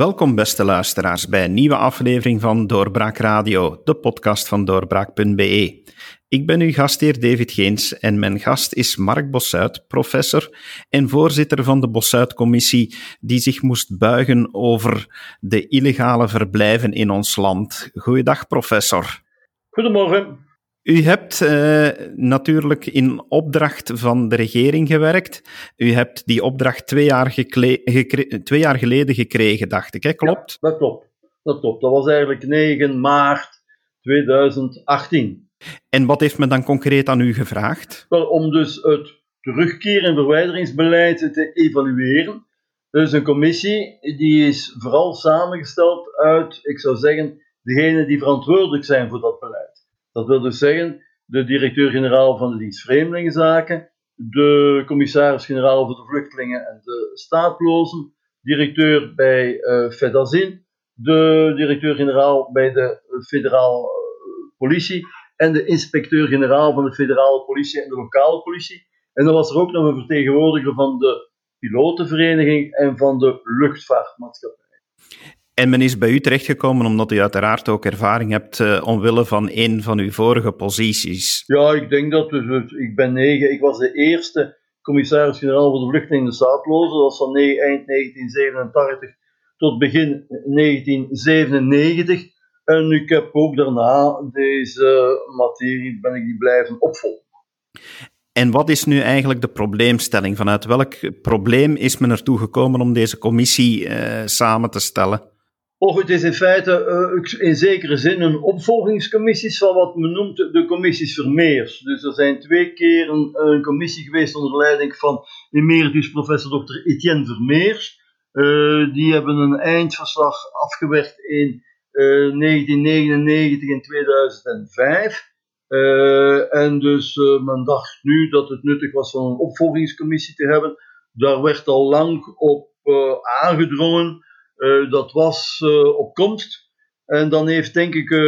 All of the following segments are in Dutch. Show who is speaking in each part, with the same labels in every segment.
Speaker 1: Welkom, beste luisteraars, bij een nieuwe aflevering van Doorbraak Radio, de podcast van doorbraak.be. Ik ben uw gastheer David Geens en mijn gast is Mark Bossuit, professor en voorzitter van de Bossuit-commissie, die zich moest buigen over de illegale verblijven in ons land. Goeiedag, professor.
Speaker 2: Goedemorgen.
Speaker 1: U hebt uh, natuurlijk in opdracht van de regering gewerkt. U hebt die opdracht twee jaar, twee jaar geleden gekregen, dacht ik. Hè? Klopt?
Speaker 2: Ja, dat klopt. Dat klopt. Dat was eigenlijk 9 maart 2018.
Speaker 1: En wat heeft men dan concreet aan u gevraagd?
Speaker 2: Wel, om dus het terugkeer- en verwijderingsbeleid te evalueren. Dus een commissie die is vooral samengesteld uit, ik zou zeggen, degenen die verantwoordelijk zijn voor dat beleid. Dat wil dus zeggen, de directeur-generaal van de dienst Vreemdelingenzaken, de commissaris-generaal voor de vluchtelingen en de staatlozen, directeur bij uh, Fedazin, de directeur-generaal bij de federale uh, politie en de inspecteur-generaal van de federale politie en de lokale politie. En dan was er ook nog een vertegenwoordiger van de pilotenvereniging en van de luchtvaartmaatschappij.
Speaker 1: En men is bij u terechtgekomen omdat u uiteraard ook ervaring hebt uh, omwille van een van uw vorige posities.
Speaker 2: Ja, ik denk dat we, ik ben negen. Ik was de eerste commissaris-generaal voor de vluchtelingen en de staatlozen. Dat was van eind 1987 tot begin 1997. En ik heb ook daarna deze materie ben ik die blijven opvolgen.
Speaker 1: En wat is nu eigenlijk de probleemstelling? Vanuit welk probleem is men ertoe gekomen om deze commissie uh, samen te stellen?
Speaker 2: Och, het is in feite uh, in zekere zin een opvolgingscommissie van wat men noemt de commissies Vermeers. Dus er zijn twee keer een, een commissie geweest onder leiding van emeritus professor Dr. Etienne Vermeers. Uh, die hebben een eindverslag afgewerkt in uh, 1999 en 2005. en dus men dacht nu dat het nuttig was om een opvolgingscommissie te hebben. Daar werd al lang op aangedrongen. Uh, dat was uh, op komst. En dan heeft denk ik uh,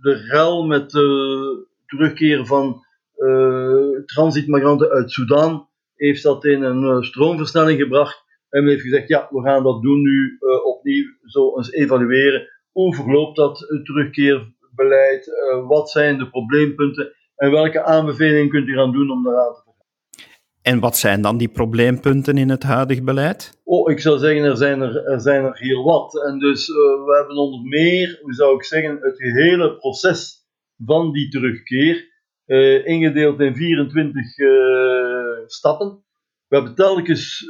Speaker 2: de rel met de terugkeren van transitmigranten uit Sudan, heeft dat in een stroomversnelling gebracht. En heeft gezegd, ja, we gaan dat doen nu opnieuw, zo eens evalueren. Hoe verloopt dat terugkeerbeleid? wat zijn de probleempunten? En welke aanbevelingen kunt u gaan doen om daaraan te
Speaker 1: en wat zijn dan die probleempunten in het huidig beleid?
Speaker 2: Oh, ik zou zeggen, er zijn er, er, zijn er heel wat. En dus uh, we hebben onder meer, hoe zou ik zeggen, het hele proces van die terugkeer uh, ingedeeld in 24 uh, eh, stappen. We hebben telkens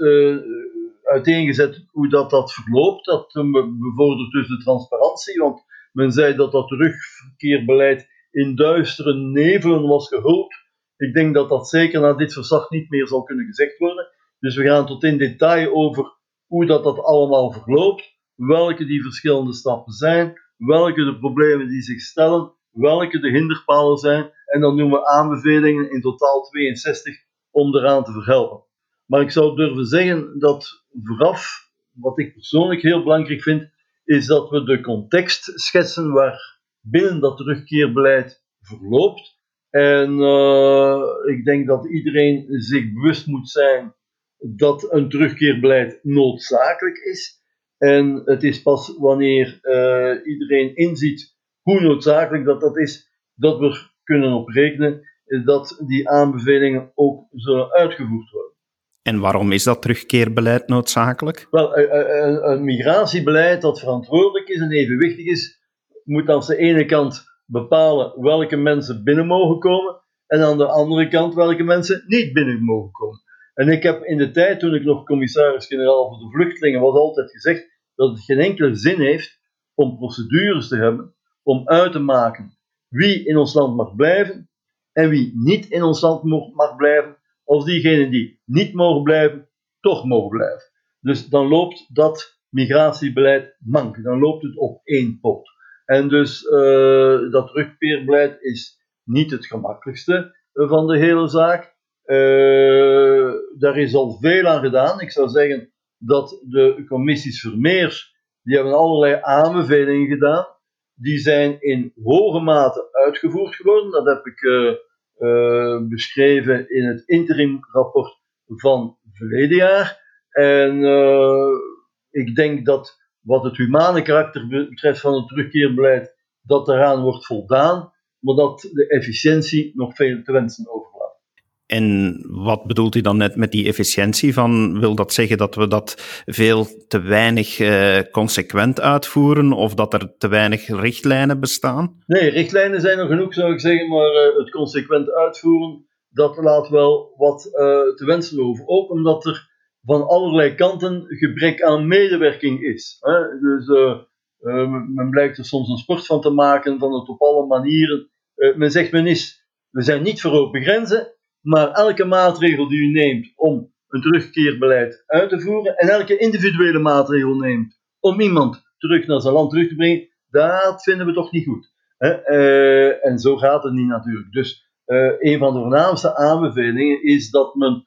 Speaker 2: uiteengezet hoe dat, dat verloopt. Dat bevordert dus de transparantie, want men zei dat dat terugkeerbeleid in duistere nevelen was gehuld. Ik denk dat dat zeker na dit verslag niet meer zal kunnen gezegd worden. Dus we gaan tot in detail over hoe dat, dat allemaal verloopt, welke die verschillende stappen zijn, welke de problemen die zich stellen, welke de hinderpalen zijn. En dan doen we aanbevelingen, in totaal 62, om eraan te verhelpen. Maar ik zou durven zeggen dat vooraf, wat ik persoonlijk heel belangrijk vind, is dat we de context schetsen waar binnen dat terugkeerbeleid verloopt en uh, ik denk dat iedereen zich bewust moet zijn dat een terugkeerbeleid noodzakelijk is. En het is pas wanneer uh, iedereen inziet hoe noodzakelijk dat, dat is, dat we kunnen op rekenen dat die aanbevelingen ook zullen uitgevoerd worden.
Speaker 1: En waarom is dat terugkeerbeleid noodzakelijk?
Speaker 2: Wel, een, een migratiebeleid dat verantwoordelijk is en evenwichtig is, moet aan de ene kant bepalen welke mensen binnen mogen komen en aan de andere kant welke mensen niet binnen mogen komen. En ik heb in de tijd toen ik nog commissaris-generaal voor de vluchtelingen was altijd gezegd dat het geen enkele zin heeft om procedures te hebben om uit te maken wie in ons land mag blijven en wie niet in ons land mag blijven, als diegenen die niet mogen blijven, toch mogen blijven. Dus dan loopt dat migratiebeleid mank, dan loopt het op één pot. En dus uh, dat terugkeerbeleid is niet het gemakkelijkste van de hele zaak. Uh, daar is al veel aan gedaan. Ik zou zeggen dat de commissies Vermeers, die hebben allerlei aanbevelingen gedaan. Die zijn in hoge mate uitgevoerd geworden. Dat heb ik beschreven in het interimrapport van verleden jaar. En ik denk dat wat het humane karakter betreft van het terugkeerbeleid, dat eraan wordt voldaan, maar dat de efficiëntie nog veel te wensen overlaat.
Speaker 1: En wat bedoelt u dan net met die efficiëntie van? Wil dat zeggen dat we dat veel te weinig uh, consequent uitvoeren of dat er te weinig richtlijnen bestaan?
Speaker 2: Nee, richtlijnen zijn er genoeg, zou ik zeggen, maar uh, het consequent uitvoeren, dat laat wel wat uh, te wensen over. Ook omdat er van allerlei kanten gebrek aan medewerking is. Hè? Dus men blijkt er soms een sport van te maken, van het op alle manieren. men zegt men is, we zijn niet voor open grenzen, maar elke maatregel die u neemt om een terugkeerbeleid uit te voeren en elke individuele maatregel neemt om iemand terug naar zijn land terug te brengen, dat vinden we toch niet goed. Uh, en zo gaat het niet natuurlijk. Dus een van de voornaamste aanbevelingen is dat men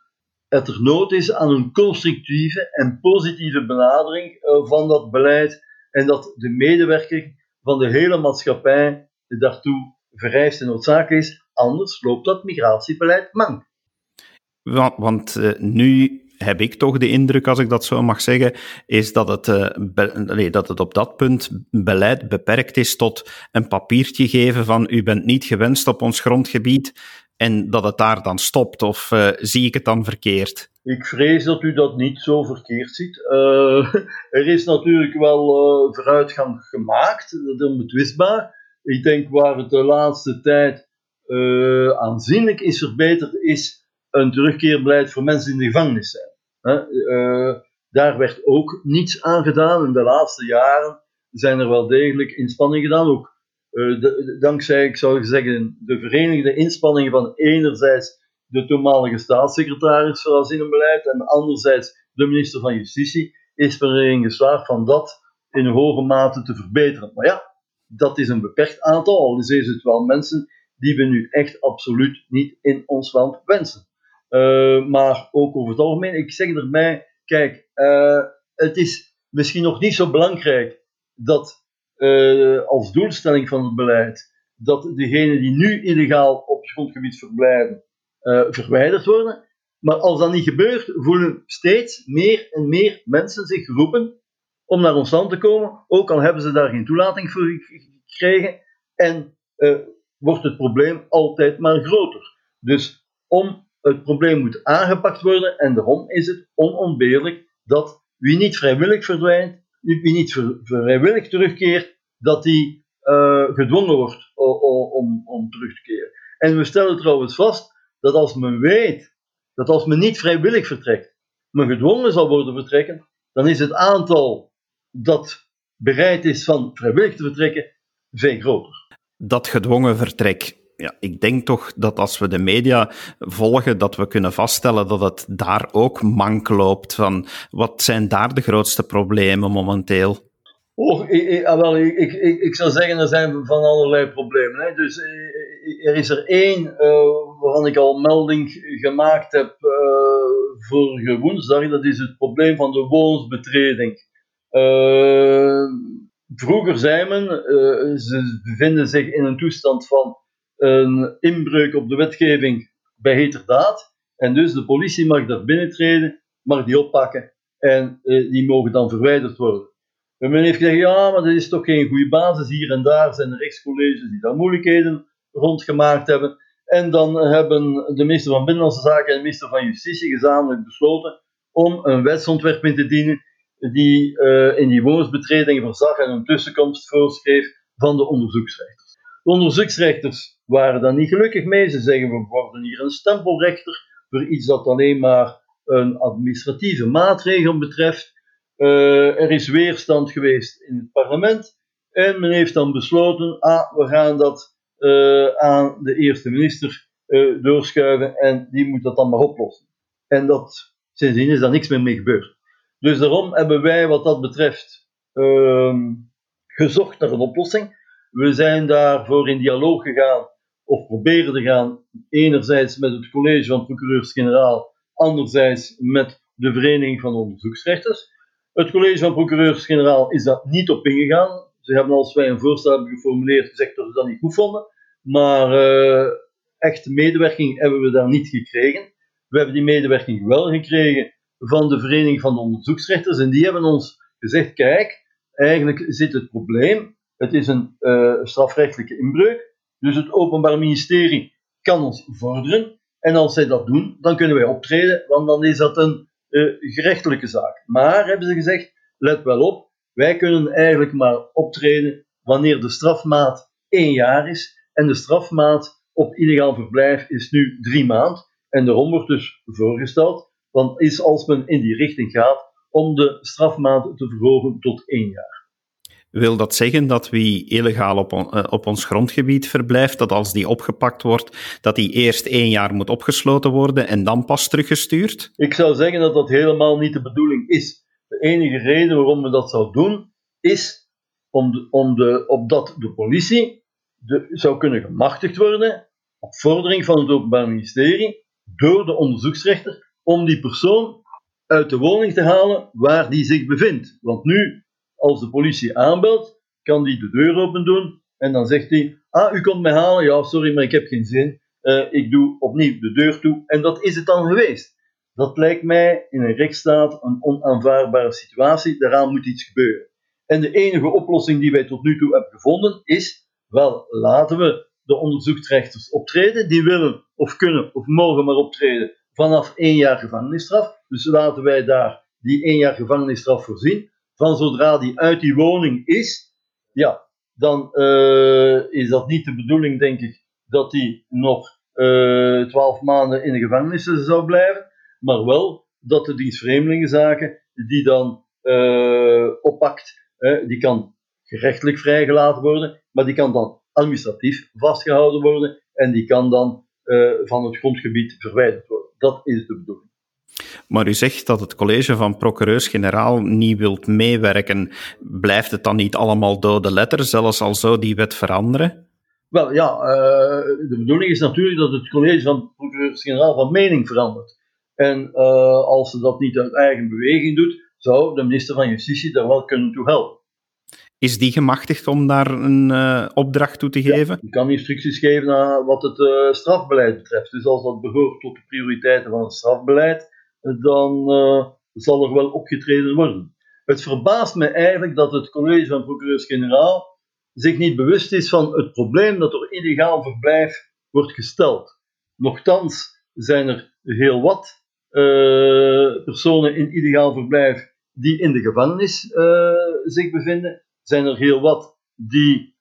Speaker 2: het er nood is aan een constructieve en positieve benadering uh, van dat beleid en dat de medewerking van de hele maatschappij daartoe vereist en noodzakelijk is, anders loopt dat migratiebeleid mank.
Speaker 1: Want, want uh, nu heb ik toch de indruk, als ik dat zo mag zeggen, is dat het, uh, be, dat het op dat punt beleid beperkt is tot een papiertje geven van u bent niet gewenst op ons grondgebied en dat het daar dan stopt. Of uh, zie ik het dan verkeerd?
Speaker 2: Ik vrees dat u dat niet zo verkeerd ziet. Uh, er is natuurlijk wel vooruitgang gemaakt, dat is onbetwistbaar. Ik denk waar het de laatste tijd aanzienlijk is verbeterd, is een terugkeerbeleid voor mensen in de gevangenis zijn. Daar werd ook niets aan gedaan. In de laatste jaren zijn er wel degelijk inspanningen gedaan. Ook de, dankzij, ik zou zeggen, de verenigde inspanningen van enerzijds de toenmalige staatssecretaris voor asielbeleid en anderzijds de minister van Justitie, is men erin geslaagd van dat in hoge mate te verbeteren. Maar ja, dat is een beperkt aantal, al is het wel mensen die we nu echt absoluut niet in ons land wensen. Uh, maar ook over het algemeen, ik zeg erbij, kijk, uh, het is misschien nog niet zo belangrijk dat uh, als doelstelling van het beleid dat degenen die nu illegaal op het grondgebied verblijven verwijderd worden. Maar als dat niet gebeurt, voelen steeds meer en meer mensen zich geroepen om naar ons land te komen, ook al hebben ze daar geen toelating voor gekregen. En wordt het probleem altijd maar groter. Dus om het probleem moet aangepakt worden en daarom is het onontbeerlijk dat wie niet vrijwillig verdwijnt, niet vrijwillig terugkeert, dat die uh, gedwongen wordt om, om terug te keren. En we stellen trouwens vast dat als men weet dat als men niet vrijwillig vertrekt, men gedwongen zal worden vertrekken, dan is het aantal dat bereid is van vrijwillig te vertrekken veel groter
Speaker 1: dat gedwongen vertrek. Ja, ik denk toch dat als we de media volgen, dat we kunnen vaststellen dat het daar ook mank loopt. Van wat zijn daar de grootste problemen momenteel?
Speaker 2: Oh, ik, ik, ah, wel, ik, ik, ik, zou zeggen, er zijn van allerlei problemen. Hè. Dus eh, er is er één uh, waarvan ik al melding gemaakt heb uh, vorige woensdag. Dat is het probleem van de woonsbetreding. Vroeger zei men, ze bevinden zich in een toestand van een inbreuk op de wetgeving bij heterdaad. En dus de politie mag daar binnentreden, mag die oppakken en uh, die mogen dan verwijderd worden. En men heeft gezegd, ja, maar dat is toch geen goede basis. Hier en daar zijn er rechtscolleges die daar moeilijkheden rondgemaakt hebben. En dan hebben de minister van Binnenlandse Zaken en de minister van Justitie gezamenlijk besloten om een wetsontwerp in te dienen die uh, in die woonsbetreding voorzag en een tussenkomst voorschreef van de onderzoeksrechters. De onderzoeksrechters waren daar niet gelukkig mee. Ze zeggen we worden hier een stempelrechter voor iets dat alleen maar een administratieve maatregel betreft. Uh, er is weerstand geweest in het parlement en men heeft dan besloten, ah, we gaan dat uh, aan de eerste minister doorschuiven en die moet dat dan maar oplossen. En dat, sindsdien is daar niks meer mee gebeurd. Dus daarom hebben wij wat dat betreft uh, gezocht naar een oplossing. We zijn daarvoor in dialoog gegaan, of proberen te gaan, enerzijds met het college van procureurs-generaal, anderzijds met de Vereniging van Onderzoeksrechters. Het college van procureurs-generaal is daar niet op ingegaan. Ze hebben als wij een voorstel hebben geformuleerd gezegd dat ze dat niet goed vonden. Maar uh, echte medewerking hebben we daar niet gekregen. We hebben die medewerking wel gekregen van de Vereniging van de Onderzoeksrechters. En die hebben ons gezegd: kijk, eigenlijk zit het probleem. Het is een uh, strafrechtelijke inbreuk. Dus het Openbaar Ministerie kan ons vorderen. En als zij dat doen, dan kunnen wij optreden, want dan is dat een uh, gerechtelijke zaak. Maar, hebben ze gezegd, let wel op, wij kunnen eigenlijk maar optreden wanneer de strafmaat één jaar is. En de strafmaat op illegaal verblijf is nu drie maanden. En daarom wordt dus voorgesteld, want is als men in die richting gaat, om de strafmaat te verhogen tot één jaar.
Speaker 1: Wil dat zeggen dat wie illegaal op, uh, op ons grondgebied verblijft, dat als die opgepakt wordt, dat die eerst één jaar moet opgesloten worden en dan pas teruggestuurd?
Speaker 2: Ik zou zeggen dat dat helemaal niet de bedoeling is. De enige reden waarom we dat zouden doen, is om de, om de, opdat de politie de, zou kunnen gemachtigd worden, op vordering van het Openbaar Ministerie, door de onderzoeksrechter, om die persoon uit de woning te halen waar die zich bevindt. Want nu, als de politie aanbelt, kan die de deur open doen en dan zegt hij: Ah, u komt mij halen? Ja, sorry, maar ik heb geen zin. Uh, ik doe opnieuw de deur toe. En dat is het dan geweest. Dat lijkt mij in een rechtsstaat een onaanvaardbare situatie. Daaraan moet iets gebeuren. En de enige oplossing die wij tot nu toe hebben gevonden is: wel, laten we de onderzoeksrechters optreden. Die willen of kunnen of mogen maar optreden vanaf één jaar gevangenisstraf. Dus laten wij daar die één jaar gevangenisstraf voorzien. Van zodra die uit die woning is, ja, dan uh, is dat niet de bedoeling, denk ik, dat die nog uh, twaalf maanden in de gevangenis zou blijven, maar wel dat de dienst Vreemdelingenzaken die dan uh, oppakt, die kan gerechtelijk vrijgelaten worden, maar die kan dan administratief vastgehouden worden en die kan dan van het grondgebied verwijderd worden. Dat is de bedoeling.
Speaker 1: Maar u zegt dat het college van procureurs-generaal niet wilt meewerken. Blijft het dan niet allemaal dode letter, zelfs al zou die wet veranderen?
Speaker 2: Wel ja, uh, de bedoeling is natuurlijk dat het college van procureurs-generaal van mening verandert. En uh, als ze dat niet uit eigen beweging doet, zou de minister van Justitie daar wel kunnen toe helpen.
Speaker 1: Is die gemachtigd om daar een uh, opdracht toe te geven?
Speaker 2: Die kan instructies geven aan wat het strafbeleid betreft. Dus als dat behoort tot de prioriteiten van het strafbeleid, dan uh, zal er wel opgetreden worden. Het verbaast me eigenlijk dat het college van procureurs-generaal zich niet bewust is van het probleem dat door illegaal verblijf wordt gesteld. Nochtans zijn er heel wat personen in illegaal verblijf die in de gevangenis zich bevinden zijn er heel wat die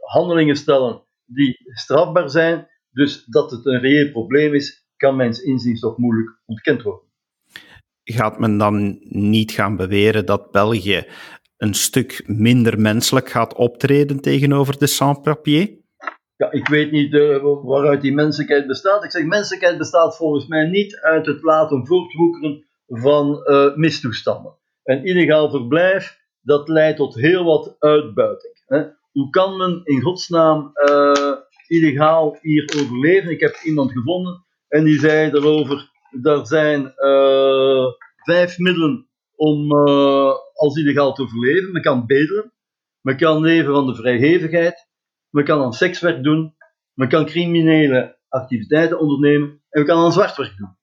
Speaker 2: handelingen stellen die strafbaar zijn. Dus dat het een reëel probleem is, kan mijns inziens toch moeilijk ontkend worden.
Speaker 1: Gaat men dan niet gaan beweren dat België een stuk minder menselijk gaat optreden tegenover de sans-papier?
Speaker 2: Ja, ik weet niet uh, waaruit die menselijkheid bestaat. Ik zeg, menselijkheid bestaat volgens mij niet uit het laten voortwoekeren van uh, mistoestanden. Een illegaal verblijf dat leidt tot heel wat uitbuiting. Hè. Hoe kan men in godsnaam uh, illegaal hier overleven? Ik heb iemand gevonden en die zei erover: er zijn uh, vijf middelen om uh, als illegaal te overleven. Men kan bedelen, men kan leven van de vrijgevigheid, men kan aan sekswerk doen, men kan criminele activiteiten ondernemen en men kan aan zwartwerk doen.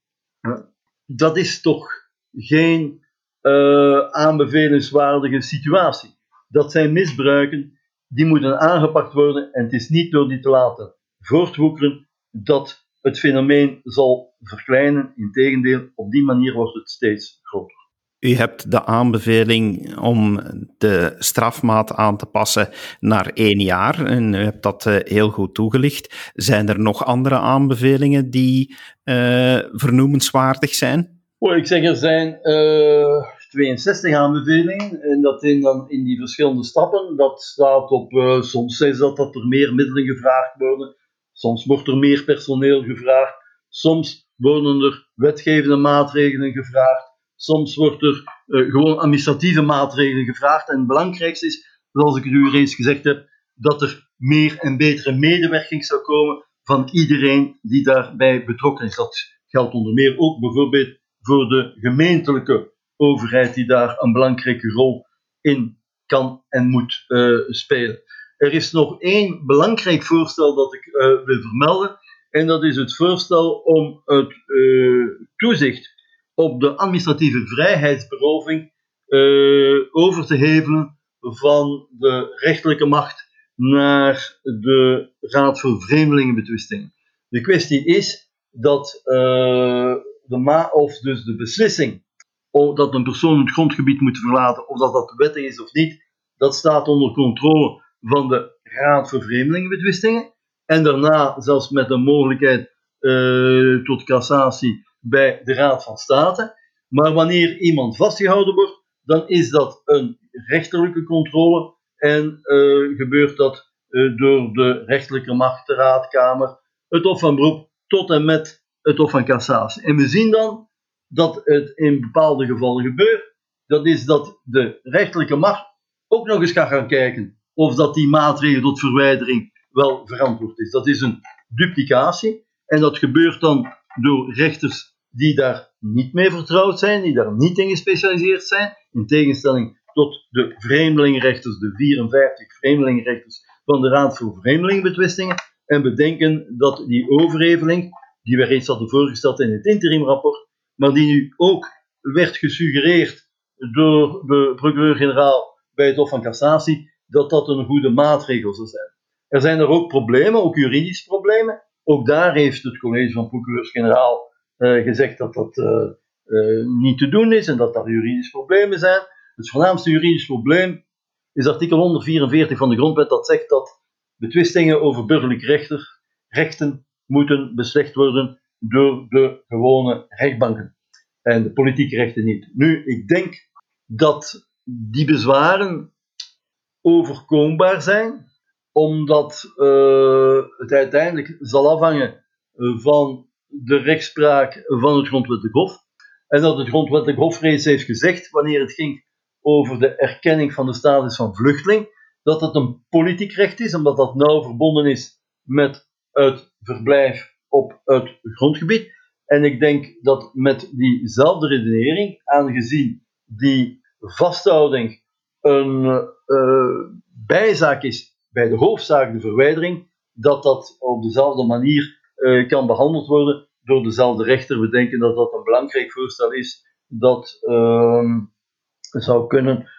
Speaker 2: Dat is toch geen uh, aanbevelingswaardige situatie. Dat zijn misbruiken, die moeten aangepakt worden en het is niet door die te laten voortwoekeren dat het fenomeen zal verkleinen. Integendeel, op die manier wordt het steeds groter.
Speaker 1: U hebt de aanbeveling om de strafmaat aan te passen naar één jaar en u hebt dat uh, heel goed toegelicht. Zijn er nog andere aanbevelingen die uh, vernoemenswaardig zijn?
Speaker 2: Oh, ik zeg, er zijn uh, 62 aanbevelingen. En dat in, dan in die verschillende stappen. Dat staat op, uh, soms is dat dat er meer middelen gevraagd worden. Soms wordt er meer personeel gevraagd. Soms worden er wetgevende maatregelen gevraagd. Soms wordt er uh, gewoon administratieve maatregelen gevraagd. En het belangrijkste is, zoals ik u eens gezegd heb, dat er meer en betere medewerking zou komen van iedereen die daarbij betrokken is. Dat geldt onder meer ook bijvoorbeeld voor de gemeentelijke overheid die daar een belangrijke rol in kan en moet uh, spelen. Er is nog één belangrijk voorstel dat ik uh, wil vermelden, en dat is het voorstel om het uh, toezicht op de administratieve vrijheidsberoving over te hevelen van de rechterlijke macht naar de Raad voor Vreemdelingenbetwistingen. De kwestie is dat de ma of dus de beslissing of dat een persoon het grondgebied moet verlaten, of dat dat wettig is of niet, dat staat onder controle van de Raad voor Vreemdelingenbetwistingen. En daarna zelfs met een mogelijkheid uh, tot cassatie bij de Raad van State. Maar wanneer iemand vastgehouden wordt, dan is dat een rechterlijke controle en uh, gebeurt dat uh, door de rechterlijke macht, de raadkamer, het Hof van Beroep tot en met het Hof van Cassatie. En we zien dan dat het in bepaalde gevallen gebeurt. Dat is dat de rechterlijke macht ook nog eens gaat gaan kijken of dat die maatregel tot verwijdering wel verantwoord is. Dat is een duplicatie en dat gebeurt dan door rechters die daar niet mee vertrouwd zijn, die daar niet in gespecialiseerd zijn, in tegenstelling tot de vreemdelingenrechters, de 54 vreemdelingenrechters van de Raad voor Vreemdelingenbetwistingen, en bedenken dat die overheveling, die we reeds hadden voorgesteld in het interimrapport, maar die nu ook werd gesuggereerd door de procureur-generaal bij het Hof van Cassatie, dat dat een goede maatregel zou zijn. Er zijn er ook problemen, ook juridische problemen. Ook daar heeft het college van procureurs-generaal uh, gezegd dat dat uh, uh, niet te doen is en dat daar juridische problemen zijn. Het voornaamste juridisch probleem is artikel 144 van de grondwet dat zegt dat betwistingen over burgerlijke rechter, rechten moeten beslecht worden door de gewone rechtbanken en de politieke rechten niet. Nu, ik denk dat die bezwaren overkombaar zijn, omdat uh, het uiteindelijk zal afhangen van de rechtspraak van het Grondwettelijk Hof. En dat het Grondwettelijk Hof reeds heeft gezegd, wanneer het ging over de erkenning van de status van vluchteling, dat het een politiek recht is, omdat dat nauw verbonden is met het verblijf op het grondgebied. En ik denk dat met diezelfde redenering, aangezien die vasthouding een uh, bijzaak is bij de hoofdzaak, de verwijdering, dat dat op dezelfde manier uh, kan behandeld worden door dezelfde rechter. We denken dat dat een belangrijk voorstel is dat uh, zou kunnen uh,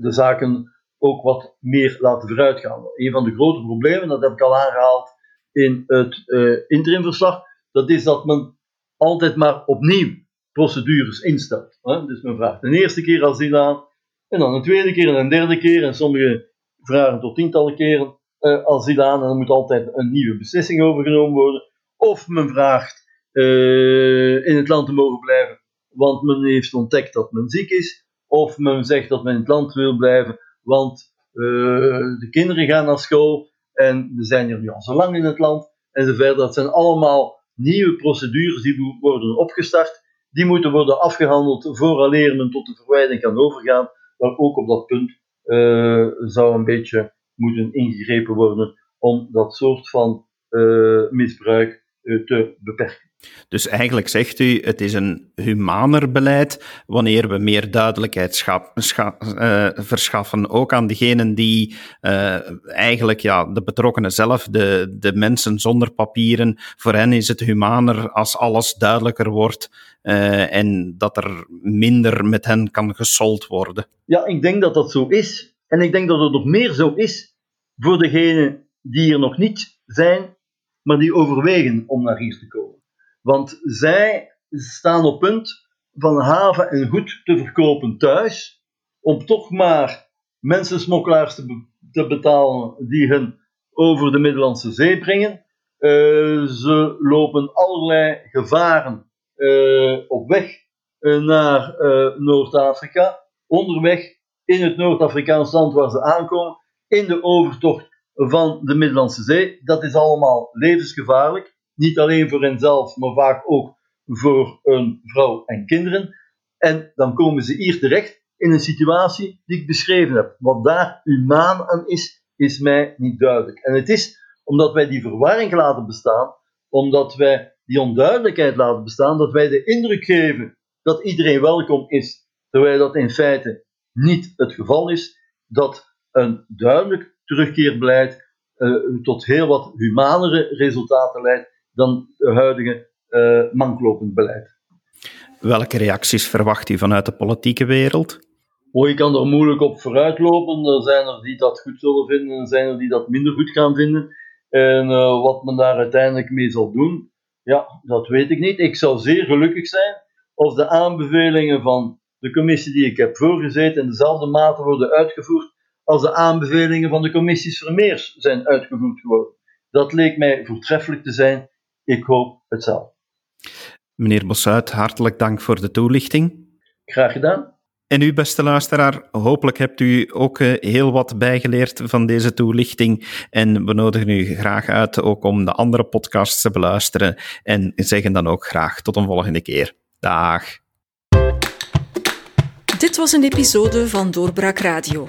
Speaker 2: de zaken ook wat meer laten vooruitgaan. Een van de grote problemen, dat heb ik al aangehaald in het interimverslag, dat is dat men altijd maar opnieuw procedures instelt. Hè? Dus men vraagt een eerste keer asiel aan, en dan een tweede keer en een derde keer, en sommige vragen tot tientallen keren uh, asiel aan, en dan moet altijd een nieuwe beslissing overgenomen worden. Of men vraagt uh, in het land te mogen blijven, want men heeft ontdekt dat men ziek is. Of men zegt dat men in het land wil blijven, want uh, de kinderen gaan naar school en we zijn hier nu al zo lang in het land. En zo verder. Dat zijn allemaal nieuwe procedures die worden opgestart. Die moeten worden afgehandeld vooraleer men tot de verwijdering kan overgaan. Maar ook op dat punt uh, zou een beetje moeten ingegrepen worden om dat soort van uh, misbruik te beperken.
Speaker 1: Dus eigenlijk zegt u, het is een humaner beleid wanneer we meer duidelijkheid uh, verschaffen, ook aan degenen die uh, eigenlijk, ja, de betrokkenen zelf, de, de mensen zonder papieren, voor hen is het humaner als alles duidelijker wordt uh, en dat er minder met hen kan gesold worden.
Speaker 2: Ja, ik denk dat dat zo is. En ik denk dat het nog meer zo is voor degenen die er nog niet zijn, maar die overwegen om naar hier te komen. Want zij staan op punt van haven en goed te verkopen thuis, om toch maar mensensmokkelaars te, te betalen die hen over de Middellandse Zee brengen. Uh, ze lopen allerlei gevaren uh, op weg uh, naar Noord-Afrika. Onderweg in het Noord-Afrikaans land waar ze aankomen, in de overtocht van de Middellandse Zee. Dat is allemaal levensgevaarlijk. Niet alleen voor henzelf, maar vaak ook voor een vrouw en kinderen. En dan komen ze hier terecht in een situatie die ik beschreven heb. Wat daar humaan aan is, is mij niet duidelijk. En het is omdat wij die verwarring laten bestaan, omdat wij die onduidelijkheid laten bestaan, dat wij de indruk geven dat iedereen welkom is, terwijl dat in feite niet het geval is, dat een duidelijk terugkeerbeleid uh, tot heel wat humanere resultaten leidt dan het huidige uh, manklopend beleid.
Speaker 1: Welke reacties verwacht u vanuit de politieke wereld?
Speaker 2: Oh, je kan er moeilijk op vooruitlopen. Er zijn er die dat goed zullen vinden, en er zijn er die dat minder goed gaan vinden. En uh, wat men daar uiteindelijk mee zal doen, ja, dat weet ik niet. Ik zou zeer gelukkig zijn als de aanbevelingen van de commissie die ik heb voorgezeten in dezelfde mate worden uitgevoerd als de aanbevelingen van de commissies Vermeers zijn uitgevoerd geworden. Dat leek mij voortreffelijk te zijn. Ik hoop het zelf.
Speaker 1: Meneer Bossuit, hartelijk dank voor de toelichting.
Speaker 2: Graag gedaan.
Speaker 1: En u, beste luisteraar, hopelijk hebt u ook eh, heel wat bijgeleerd van deze toelichting. En we nodigen u graag uit ook om de andere podcasts te beluisteren. En zeggen dan ook graag tot een volgende keer. Dag.
Speaker 3: Dit was een episode van Doorbraak Radio,